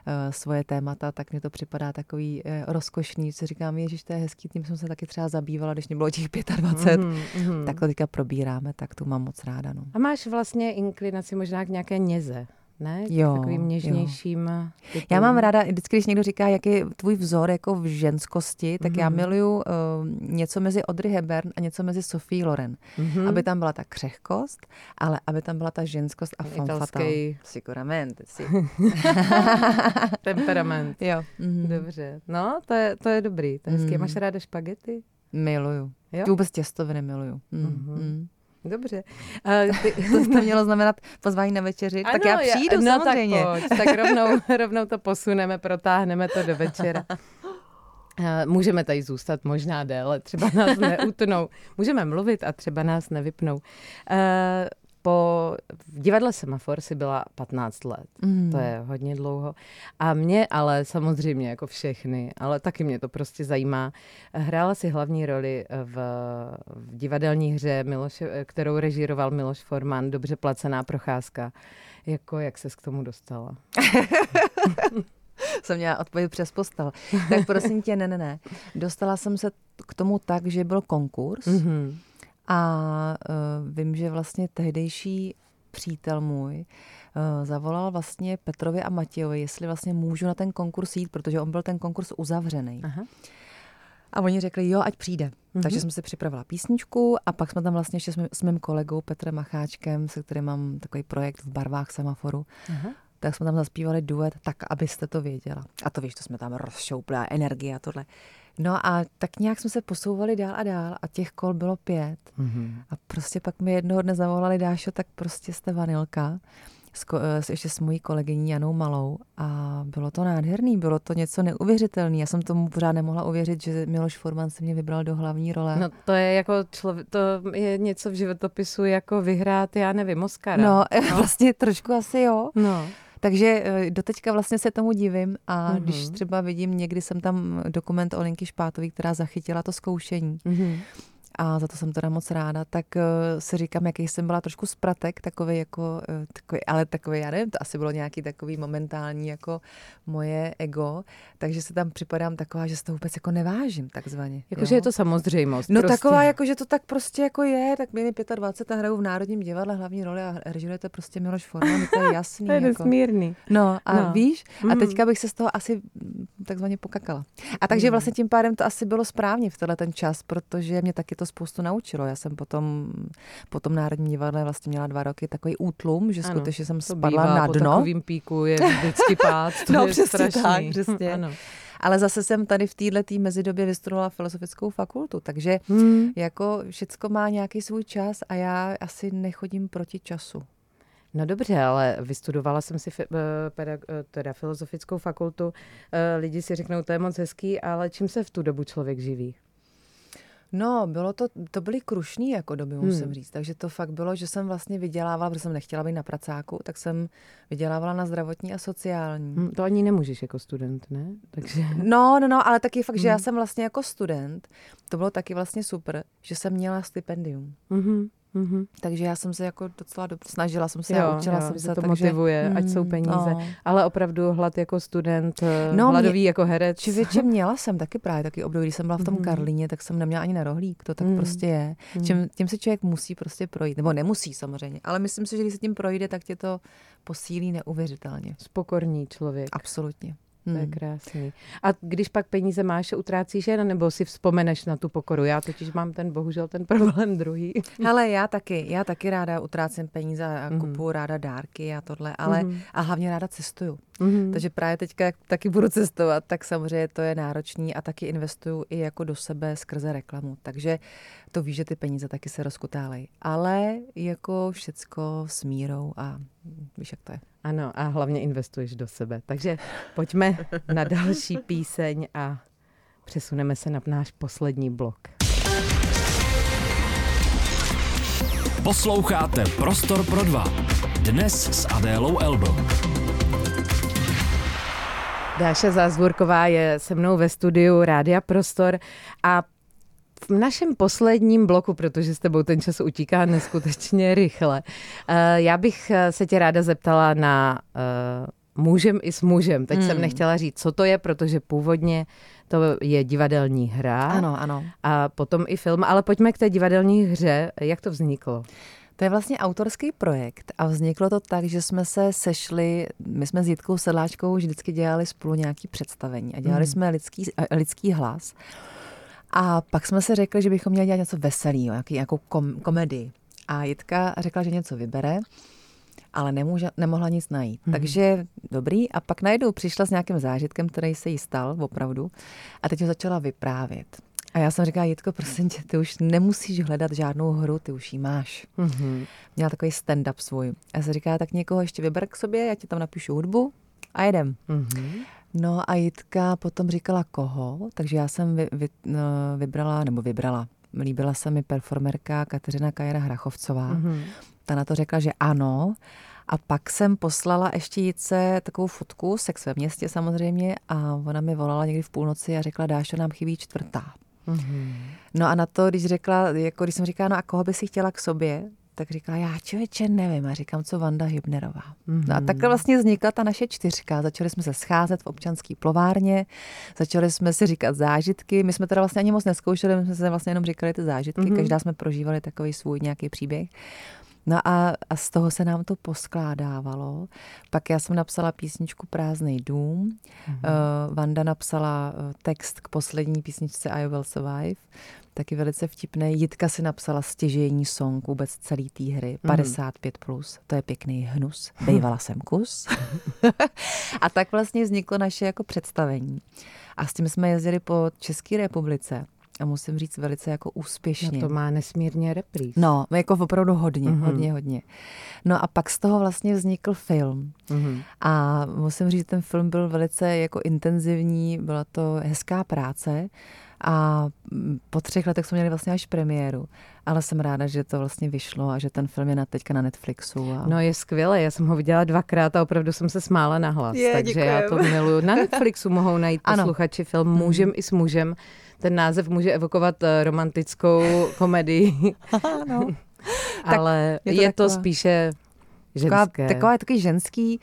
uh, svoje témata, tak mi to připadá takový uh, rozkošný, co říkám, ježiš, to je hezký, tím jsem se taky třeba zabývala, když mě bylo těch 25, Mhm, mhm. tak to teďka probíráme, tak tu mám moc ráda. No. A máš vlastně inklinaci možná k nějaké něze, ne? K Jo, takovým jo. něžnějším Já typům. mám ráda, vždycky, když někdo říká, jak je tvůj vzor jako v ženskosti, tak já Mhm. miluju uh, něco mezi Audrey Hepburn a něco mezi Sophie Loren. Mhm. Aby tam byla ta křehkost, ale aby tam byla ta ženskost a femme fatale. Italský Sicuramente, si. [LAUGHS] temperament. jo. Mhm. Dobře. No, to je, to je dobrý. To je hezký. Mhm. Máš ráda špagety? Miluju. Jo? Vůbec těstoviny miluju. Mm. Mhm. Dobře. [LAUGHS] Uh, To to mělo znamenat pozvání na večeři. tak já přijdu no, samozřejmě. Tak, pojď, tak rovnou, [LAUGHS] rovnou to posuneme, protáhneme to do večera. Eh, Můžeme tady zůstat možná déle, třeba nás neutnou. Můžeme mluvit a třeba nás nevypnou. Po v divadle Semafor si byla 15 let. Mm. To je hodně dlouho. A mě ale samozřejmě jako všechny, ale taky mě to prostě zajímá. Hrála si hlavní roli v, v divadelní hře, Miloše, kterou režíroval Miloš Forman, dobře placená procházka. Jako jak ses k tomu dostala? [LAUGHS] jsem měla odpověď přes postel. Tak prosím tě, ne, ne, ne. Dostala jsem se k tomu tak, že byl konkurs Mm-hmm. A uh, vím, že vlastně tehdejší přítel můj uh, zavolal vlastně Petrovi a Matějovi, jestli vlastně můžu na ten konkurs jít, protože on byl ten konkurs uzavřený. Aha. A oni řekli, jo, ať přijde. Mhm. Mm-hmm. Takže jsem si připravila písničku a pak jsme tam vlastně ještě s mým, s mým kolegou Petrem Macháčkem, se kterým mám takový projekt v barvách semaforu, Aha. tak jsme tam zaspívali duet, tak abyste to věděla. A to víš, to jsme tam rozšoupli a energie a tohle. No a tak nějak jsme se posouvali dál a dál a těch kol bylo pět. Mm-hmm. A prostě pak mi jednoho dne zavolali Dášo, tak prostě jste vanilka. S, ko- s, ještě s mojí kolegyní Janou Malou a bylo to nádherný, bylo to něco neuvěřitelné. Já jsem tomu pořád nemohla uvěřit, že Miloš Forman se mě vybral do hlavní role. No to je jako člověk, to je něco v životopisu jako vyhrát, já nevím, Oscara. no, [LAUGHS] vlastně trošku asi jo. no. Takže eh, doteďka vlastně se tomu divím a Mhm. když třeba vidím, někdy jsem tam dokument o Linky Špátový, která zachytila to zkoušení Mm-hmm. A za to jsem teda moc ráda, tak uh, si říkám, jaký jsem byla trošku zpratek, takový jako, uh, takový, ale takový, já nevím, to asi bylo nějaký takový momentální jako moje ego, takže se tam připadám taková, že se to vůbec jako nevážím takzvaně. Jakože je to samozřejmost. No prostě. taková, jako, že to tak prostě jako je, tak mi je 25 a hraju v Národním divadle hlavní roli a režiruje to prostě Miloš Forman, to je [LAUGHS] jasný. To je jako. nesmírný. No a No. víš, a Mm. teďka bych se z toho asi mm, takzvaně pokakala. A takže Mm. vlastně tím pádem to asi bylo správně v tenhle ten čas, protože mě taky to spoustu naučilo. Já jsem potom po tom Národním divadle vlastně měla dva roky takový útlum, že Ano, skutečně jsem spadla bývá na po dno. takovým píku je vždycky pád. To [LAUGHS] No, je přesně strašný. tak, přesně. Ano. Ale zase jsem tady v této mezidobě vystudovala filozofickou fakultu, takže Hmm. jako všecko má nějaký svůj čas a já asi nechodím proti času. No dobře, ale vystudovala jsem si eh, pedag- eh, teda filozofickou fakultu. Eh, Lidi si řeknou, to je moc hezký, ale čím se v tu dobu člověk živí? No, bylo to, to byly krušný jako doby, musím Hmm. říct. Takže to fakt bylo, že jsem vlastně vydělávala, protože jsem nechtěla být na pracáku, tak jsem vydělávala na zdravotní a sociální. Hm, To ani nemůžeš jako student, ne? Takže... [LAUGHS] No, no, no, ale taky fakt, že já Hmm. jsem vlastně jako student, to bylo taky vlastně super, že jsem měla stipendium. Mhm, mhm. Takže já jsem se jako docela dobře snažila jsem se Jo, a učila jo, jsem se. to takže, motivuje, ať jsou Mm, peníze. No. Ale opravdu hlad jako student, eh, No, hladový jako herec. Čivěče [LAUGHS] měla jsem taky právě taky období, když jsem byla v tom Mhm. Karlíně, tak jsem neměla ani na rohlík, to tak Mhm. prostě je. Mhm. Čím, tím se člověk musí prostě projít, nebo nemusí samozřejmě, ale myslím si, že když se tím projde, tak tě to posílí neuvěřitelně. Spokorný člověk. Absolutně. To je krásný. A když pak peníze máš, utrácíš je, nebo si vzpomeneš na tu pokoru? Já totiž mám ten, bohužel, ten problém druhý. [LAUGHS] Hele, já taky, já taky ráda utrácím peníze a mm. kupuju ráda dárky a tohle, ale mm. a hlavně ráda cestuju. Mm. Takže právě teďka, jak taky budu cestovat, tak samozřejmě to je náročný a taky investuju i jako do sebe skrze reklamu. Takže to víš, že ty peníze taky se rozkutálejí. Ale jako všecko s mírou a víš, jak to je. Ano, a hlavně investuješ do sebe. Takže pojďme [LAUGHS] na další píseň a přesuneme se na náš poslední blok. Posloucháte Prostor pro dva. Dnes s Adélou Elbo. Dáša Zázvorková je se mnou ve studiu Rádia Prostor a v našem posledním bloku, protože s tebou ten čas utíká neskutečně rychle, eh, já bych eh, se tě ráda zeptala na uh, mužem i s mužem. Teď hmm. jsem nechtěla říct, co to je, protože původně to je divadelní hra. Ano, ano. A potom i film, ale pojďme k té divadelní hře. Jak to vzniklo? To je vlastně autorský projekt a vzniklo to tak, že jsme se sešli, my jsme s Jitkou Sedláčkou vždycky dělali spolu nějaký představení a dělali hmm. jsme lidský, lidský hlas. A pak jsme si řekli, že bychom měli dělat něco veselého, nějaký, nějakou kom, komedii. A Jitka řekla, že něco vybere, ale nemůže, nemohla nic najít. Hmm. Takže dobrý. A pak najednou přišla s nějakým zážitkem, který se jí stal opravdu. A teď ho začala vyprávět. A já jsem říkala, Jitko, prosím tě, ty už nemusíš hledat žádnou hru, ty už ji máš. Mm-hmm. Měla takový stand-up svůj. A já jsem říkala, tak někoho ještě vyber k sobě, já ti tam napíšu hudbu a jedem. Mm-hmm. No a Jitka potom říkala koho, takže já jsem vy, vy, no, vybrala, nebo vybrala, líbila se mi performerka Kateřina Kajera Hrachovcová. Mm-hmm. Ta na to řekla, že ano. A pak jsem poslala ještě Jitce takovou fotku, sex ve městě samozřejmě, a ona mi volala někdy v půlnoci a řekla, Dášo, nám chybí čtvrtá. Mm-hmm. No a na to, když řekla, jako když jsem říkala, no a koho by si chtěla k sobě, tak říkala, já člověče nevím. A říkám, co Vanda Hybnerová. Mm-hmm. No a takhle vlastně vznikla ta naše čtyřka. Začali jsme se scházet v občanské plovárně, začali jsme si říkat zážitky. My jsme teda vlastně ani moc neskoušeli, my jsme se vlastně jenom říkali ty zážitky. Mm-hmm. Každá jsme prožívali takový svůj nějaký příběh. No a, a z toho se nám to poskládávalo. Pak já jsem napsala písničku Prázdný dům. Mm-hmm. Uh, Vanda napsala uh, text k poslední písničce I Will Survive taky velice vtipné. Jitka si napsala stěžení song vůbec celý té hry, 55+, mhm. plus. to je pěkný hnus, bejvala jsem kus. [LAUGHS] a tak vlastně vzniklo naše jako představení. A s tím jsme jezdili po České republice a musím říct velice jako úspěšně. No to má nesmírně repríz. No, jako opravdu hodně, mm-hmm. hodně, hodně. No a pak z toho vlastně vznikl film. Mm-hmm. A musím říct, ten film byl velice jako intenzivní, byla to hezká práce a po třech letech jsme měli vlastně až premiéru. Ale jsem ráda, že to vlastně vyšlo a že ten film je na teďka na Netflixu. A... No je skvělé, já jsem ho viděla dvakrát a opravdu jsem se smála na hlas. Je, takže děkujem. já to miluju. Na [LAUGHS] Netflixu mohou najít posluchači film mhm. Mužem mm. i s mužem. Ten název může evokovat eh, romantickou komedii. [LAUGHS] ano. [LAUGHS] Ale je to, je to spíše ženské. Taková, taková takový ženský,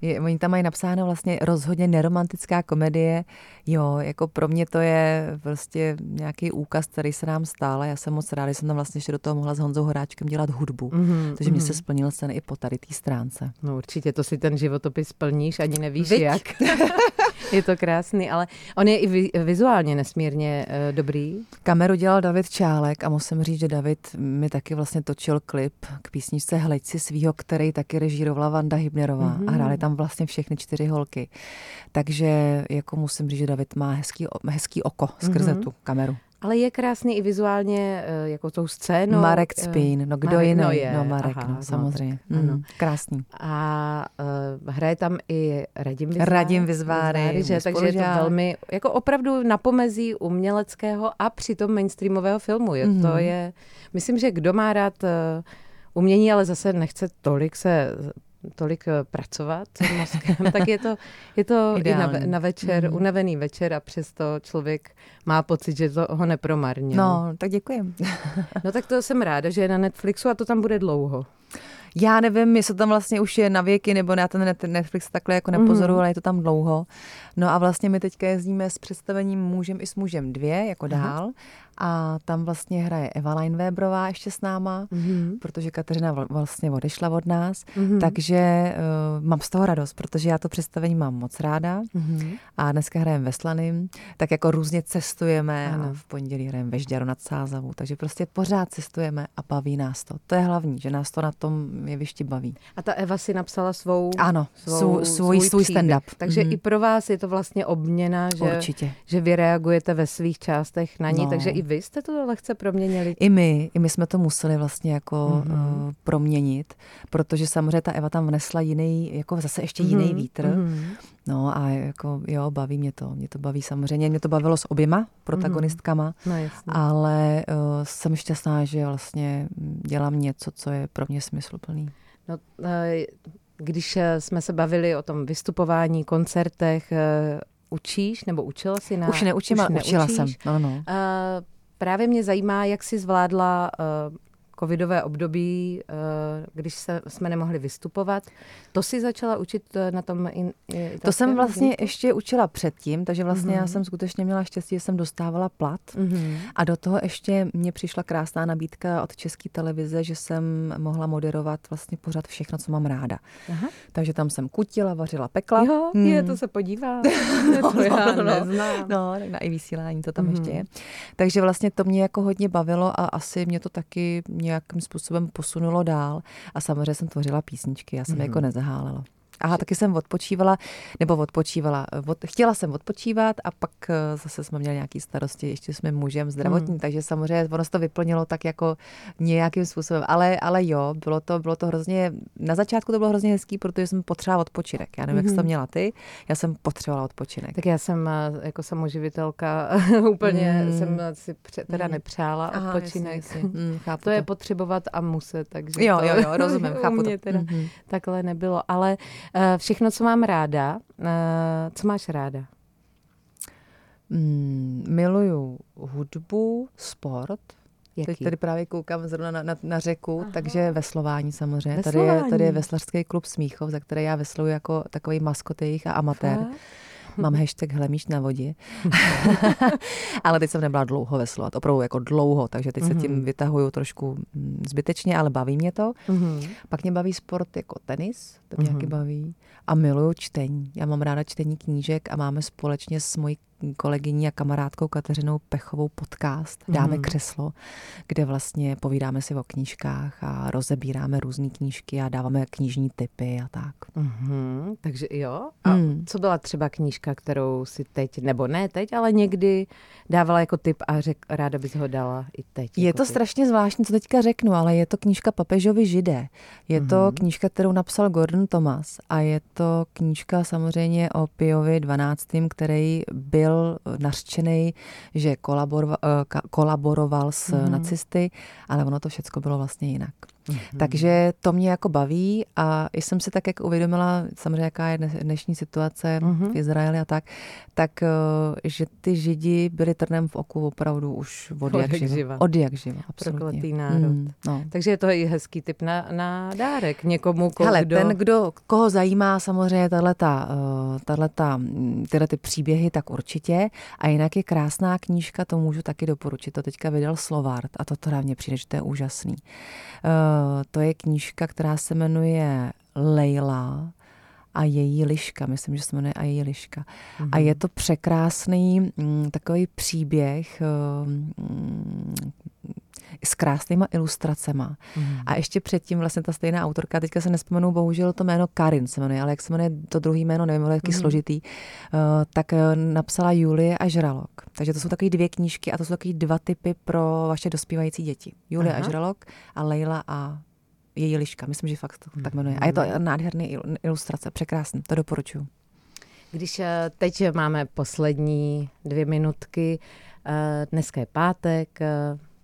je, oni tam mají napsáno vlastně rozhodně neromantická komedie. Jo, jako pro mě to je prostě nějaký úkaz, který se nám stál. Já jsem moc ráda, že jsem tam vlastně ještě do toho mohla s Honzou Horáčkem dělat hudbu. Mm-hmm, takže mm-hmm. mě se mhm. splnil sen i po tady té stránce. No určitě, to si ten životopis splníš, ani nevíš Vyť. jak. [LAUGHS] je to krásný, ale on je i vizuálně nesmírně uh, dobrý. Kameru dělal David Čálek a musím říct, že David mi taky vlastně točil klip k písničce Hleď si svýho, který taky režírovala Vanda Hybnerová mm-hmm. a hráli tam vlastně všechny čtyři holky. Takže jako musím říct, že David má hezký, hezký oko skrze mm-hmm. tu kameru. Ale je krásný i vizuálně eh, jako tou scénou. Marek eh, Spín, no kdo Marek, jiný? No, je. no Marek, Aha, no, samozřejmě. No, mm, krásný. A hraje tam i Radim Vizváry. Radim Vizváry, Vizváry že, takže je to velmi, jako opravdu na pomezí uměleckého a přitom mainstreamového filmu. Je, mm-hmm. To mhm. je, myslím, že kdo má rád uh, umění, ale zase nechce tolik se tolik eh, pracovat mozkem, [LAUGHS] tak je to, je to i na, na večer, mm. unavený večer a přesto člověk má pocit, že to ho nepromarně. No, tak děkuji. [LAUGHS] no tak to jsem ráda, že je na Netflixu a to tam bude dlouho. Já nevím, jestli to tam vlastně už je na věky, nebo na ten Netflix takhle jako nepozoru, mm. ale je to tam dlouho. No a vlastně my teďka jezdíme s představením Mužem i s mužem dvě, jako Aha. A tam vlastně hraje Eva Leinweberová ještě s náma, mm-hmm. protože Kateřina vlastně odešla od nás, mm-hmm. takže uh, mám z toho radost, protože já to představení mám moc ráda mm-hmm. a dneska hrajeme ve Slaným, tak jako různě cestujeme ano. a v pondělí hrajeme ve Žďaru nad Sázavou, takže prostě pořád cestujeme a baví nás to. To je hlavní, že nás to na tom jevišti baví. A ta Eva si napsala svou... Ano, svou, svůj, svůj stand-up. Takže mm-hmm. i pro vás je to vlastně obměna, že, Určitě. že vy reagujete ve svých částech na ní, no. takže i vy jste to lehce proměnili. I my, i my jsme to museli vlastně jako mm-hmm. uh, proměnit, protože samozřejmě ta Eva tam vnesla jiný, jako zase ještě mm-hmm. jiný vítr. Mm-hmm. No a jako jo, baví mě to. Mě to baví samozřejmě. Mě to bavilo s oběma protagonistkama, mm-hmm. no, ale uh, jsem šťastná, že vlastně dělám něco, co je pro mě smysluplný. No, uh, když jsme se bavili o tom vystupování, koncertech, učíš nebo učila si na... Už neučím, ale učila jsem. No, no. Uh, právě mě zajímá, jak jsi zvládla uh, covidové období, eh, když se, jsme nemohli vystupovat. To si začala učit eh, na tom in, To jsem vlastně vzniku? ještě učila předtím, takže vlastně mm-hmm. já mhm. jsem skutečně měla štěstí, že jsem dostávala plat. Mm-hmm. A do toho ještě mě přišla krásná nabídka od České televize, že jsem mohla moderovat vlastně pořád všechno, co mám ráda. Aha. Takže tam jsem kutila, vařila, pekla. Jo, hmm. je, to se podívá. [LAUGHS] no, to já no, neznám. No, tak na i vysílání to tam mm-hmm. ještě je. Takže vlastně to mě jako hodně bavilo a asi mě to taky mě nějakým způsobem posunulo dál. A samozřejmě jsem tvořila písničky, já jsem mm. jako nezahálela. Aha, taky jsem odpočívala, nebo odpočívala. Od, chtěla jsem odpočívat a pak eh, zase jsme měli nějaký starosti ještě jsme mužem zdravotní, hmm. takže samozřejmě ono se to vyplnilo tak jako nějakým způsobem. Ale, ale jo, bylo to, bylo to hrozně, na začátku to bylo hrozně hezký, protože jsem potřebovala odpočinek. Já nevím, hmm. jak jsi to mhm. měla ty, já jsem potřebovala odpočinek. Tak já jsem eh, jako samoživitelka [LAUGHS] úplně hmm. jsem si pře- teda hmm. nepřála Aha, odpočinek. Jasně, jasně. [LAUGHS] Hmm, chápu to, to je potřebovat a muset, takže jo, jo, jo, rozumím, [LAUGHS] chápu to. Teda hmm. takhle nebylo, ale všechno, co mám ráda. Eh, co máš ráda? Mm, miluju hudbu, sport. Jaký? Teď tady právě koukám zrovna na, na, na řeku, Aha. takže veslování samozřejmě. Veslování. Tady je, tady je veslařský klub Smíchov, za který já vesluju jako takový maskot jejich a amatér. Fakt? Mám hashtag hlemíš na vodě. [LAUGHS] ale teď jsem nebyla dlouho veslovat, opravdu jako dlouho, takže teď mm-hmm. se tím mhm. vytahuju trošku mm, zbytečně, ale baví mě to. Mm-hmm. Pak mě baví sport jako tenis, to mě mm-hmm. taky baví. A miluju čtení. Já mám ráda čtení knížek a máme společně s mojí kolegyní a kamarádkou Kateřinou Pechovou podcast Dáme mm. křeslo, kde vlastně povídáme si o knížkách a rozebíráme různé knížky a dáváme knižní typy a tak. Mm-hmm, takže jo. A mm. co byla třeba knížka, kterou si teď, nebo ne teď, ale někdy dávala jako tip a řek, ráda bys ho dala i teď? Je jako to tip. strašně zvláštní, co teďka řeknu, ale je to knížka Papežovi židé. Je mm-hmm. to mhm. knížka, kterou napsal Gordon Thomas a je to knížka samozřejmě o Piovi 12., který byl byl nařčený, že kolaboroval, eh, kolaboroval s mm. nacisty, ale ono to všechno bylo vlastně jinak. Mm-hmm. Takže to mě jako baví a jsem si tak jak uvědomila, samozřejmě jaká je dnešní situace mm-hmm. v Izraeli a tak, tak eh, že ty židi byli trnem v oku opravdu už od, od jak živa. živa. Od jak živa, absolutně. národ. Mm, no. Takže je to i hezký typ na, na dárek někomu, koho, Hele, kdo... ten, kdo, koho zajímá samozřejmě tato, uh, tato, tyhle ty příběhy, tak určitě. A jinak je krásná knížka, to můžu taky doporučit. To teďka vydal Slovart a to teda mně přijde, že to je úžasný. Uh, to je knížka, která se jmenuje Leila a její liška, myslím, že se jmenuje a její liška. Mm-hmm. A mhm. je to překrásný mm, takový příběh mm, s krásnýma ilustracema. Mm. A ještě předtím vlastně ta stejná autorka, teďka se nespomenu bohužel to jméno Karin se jmenuje, ale jak se jmenuje to druhý jméno, nevím, ale jaký mm. složitý, uh, tak uh, napsala Julie a Žralok. Takže to jsou takové dvě knížky a to jsou takové dva typy pro vaše dospívající děti. Julie Aha. a Žralok a Leila a její liška. Myslím, že fakt to tak jmenuje. A je to mhm. nádherný ilustrace, překrásný, to doporučuji. Když eh, teď máme poslední dvě minutky, dneska je pátek,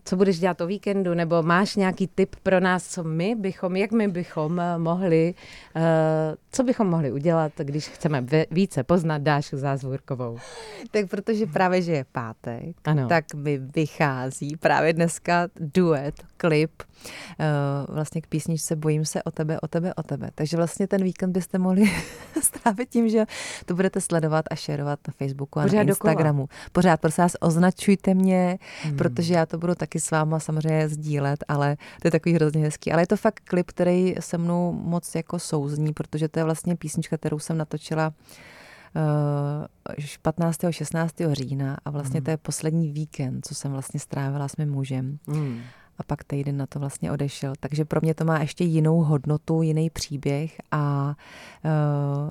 co budeš dělat o víkendu, nebo máš nějaký tip pro nás, co my bychom, jak my bychom eh, mohli, uh, co bychom mohli udělat, když chceme více poznat Dášu Zázvorkovou? Tak protože právě, že je pátek, ano. tak mi vychází právě dneska duet, klip, uh, vlastně k písničce Bojím se o tebe, o tebe, o tebe. Takže vlastně ten víkend byste mohli [LAUGHS] strávit tím, že to budete sledovat a šerovat na Facebooku a Pořád na Instagramu. Dokola. Pořád, prosím vás, označujte mě, hmm. protože já to budu taky s váma samozřejmě sdílet, ale to je takový hrozně hezký. Ale je to fakt klip, který se mnou moc jako souzní, protože to je vlastně písnička, kterou jsem natočila 15. Eh, 16. října a vlastně mm. to je poslední víkend, co jsem vlastně strávila s mým mužem. Mm. A pak týden na to vlastně odešel. Takže pro mě to má ještě jinou hodnotu, jiný příběh a uh,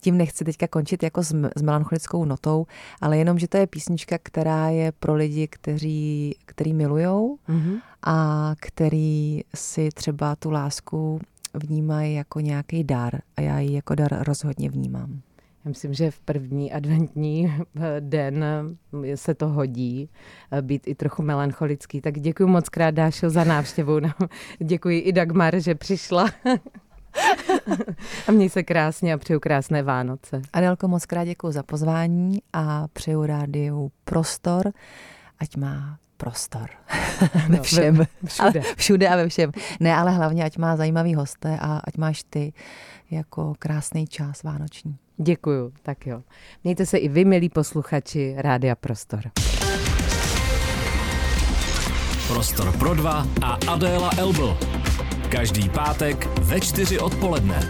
tím nechci teďka končit jako s, s melancholickou notou, ale jenom, že to je písnička, která je pro lidi, kteří, který milujou mm-hmm. a který si třeba tu lásku vnímají jako nějaký dar a já ji jako dar rozhodně vnímám. Já myslím, že v první adventní den se to hodí eh, být i trochu melancholický. Tak děkuji moc krát, Dášo, za návštěvu. [LAUGHS] Děkuji i Dagmar, že přišla. [LAUGHS] [LAUGHS] a měj se krásně a přeju krásné Vánoce. Adelko, moc krát děkuji za pozvání a přeju rádiu prostor, ať má prostor. [LAUGHS] ve no, všem. Ve, všude. Ale, všude a ve všem. Ne, ale hlavně, ať má zajímavý hosté a ať máš ty jako krásný čas vánoční. Děkuju, tak jo. Mějte se i vy, milí posluchači Rádia Prostor. Prostor pro dva a Adéla Elbl. Každý pátek ve čtyři odpoledne.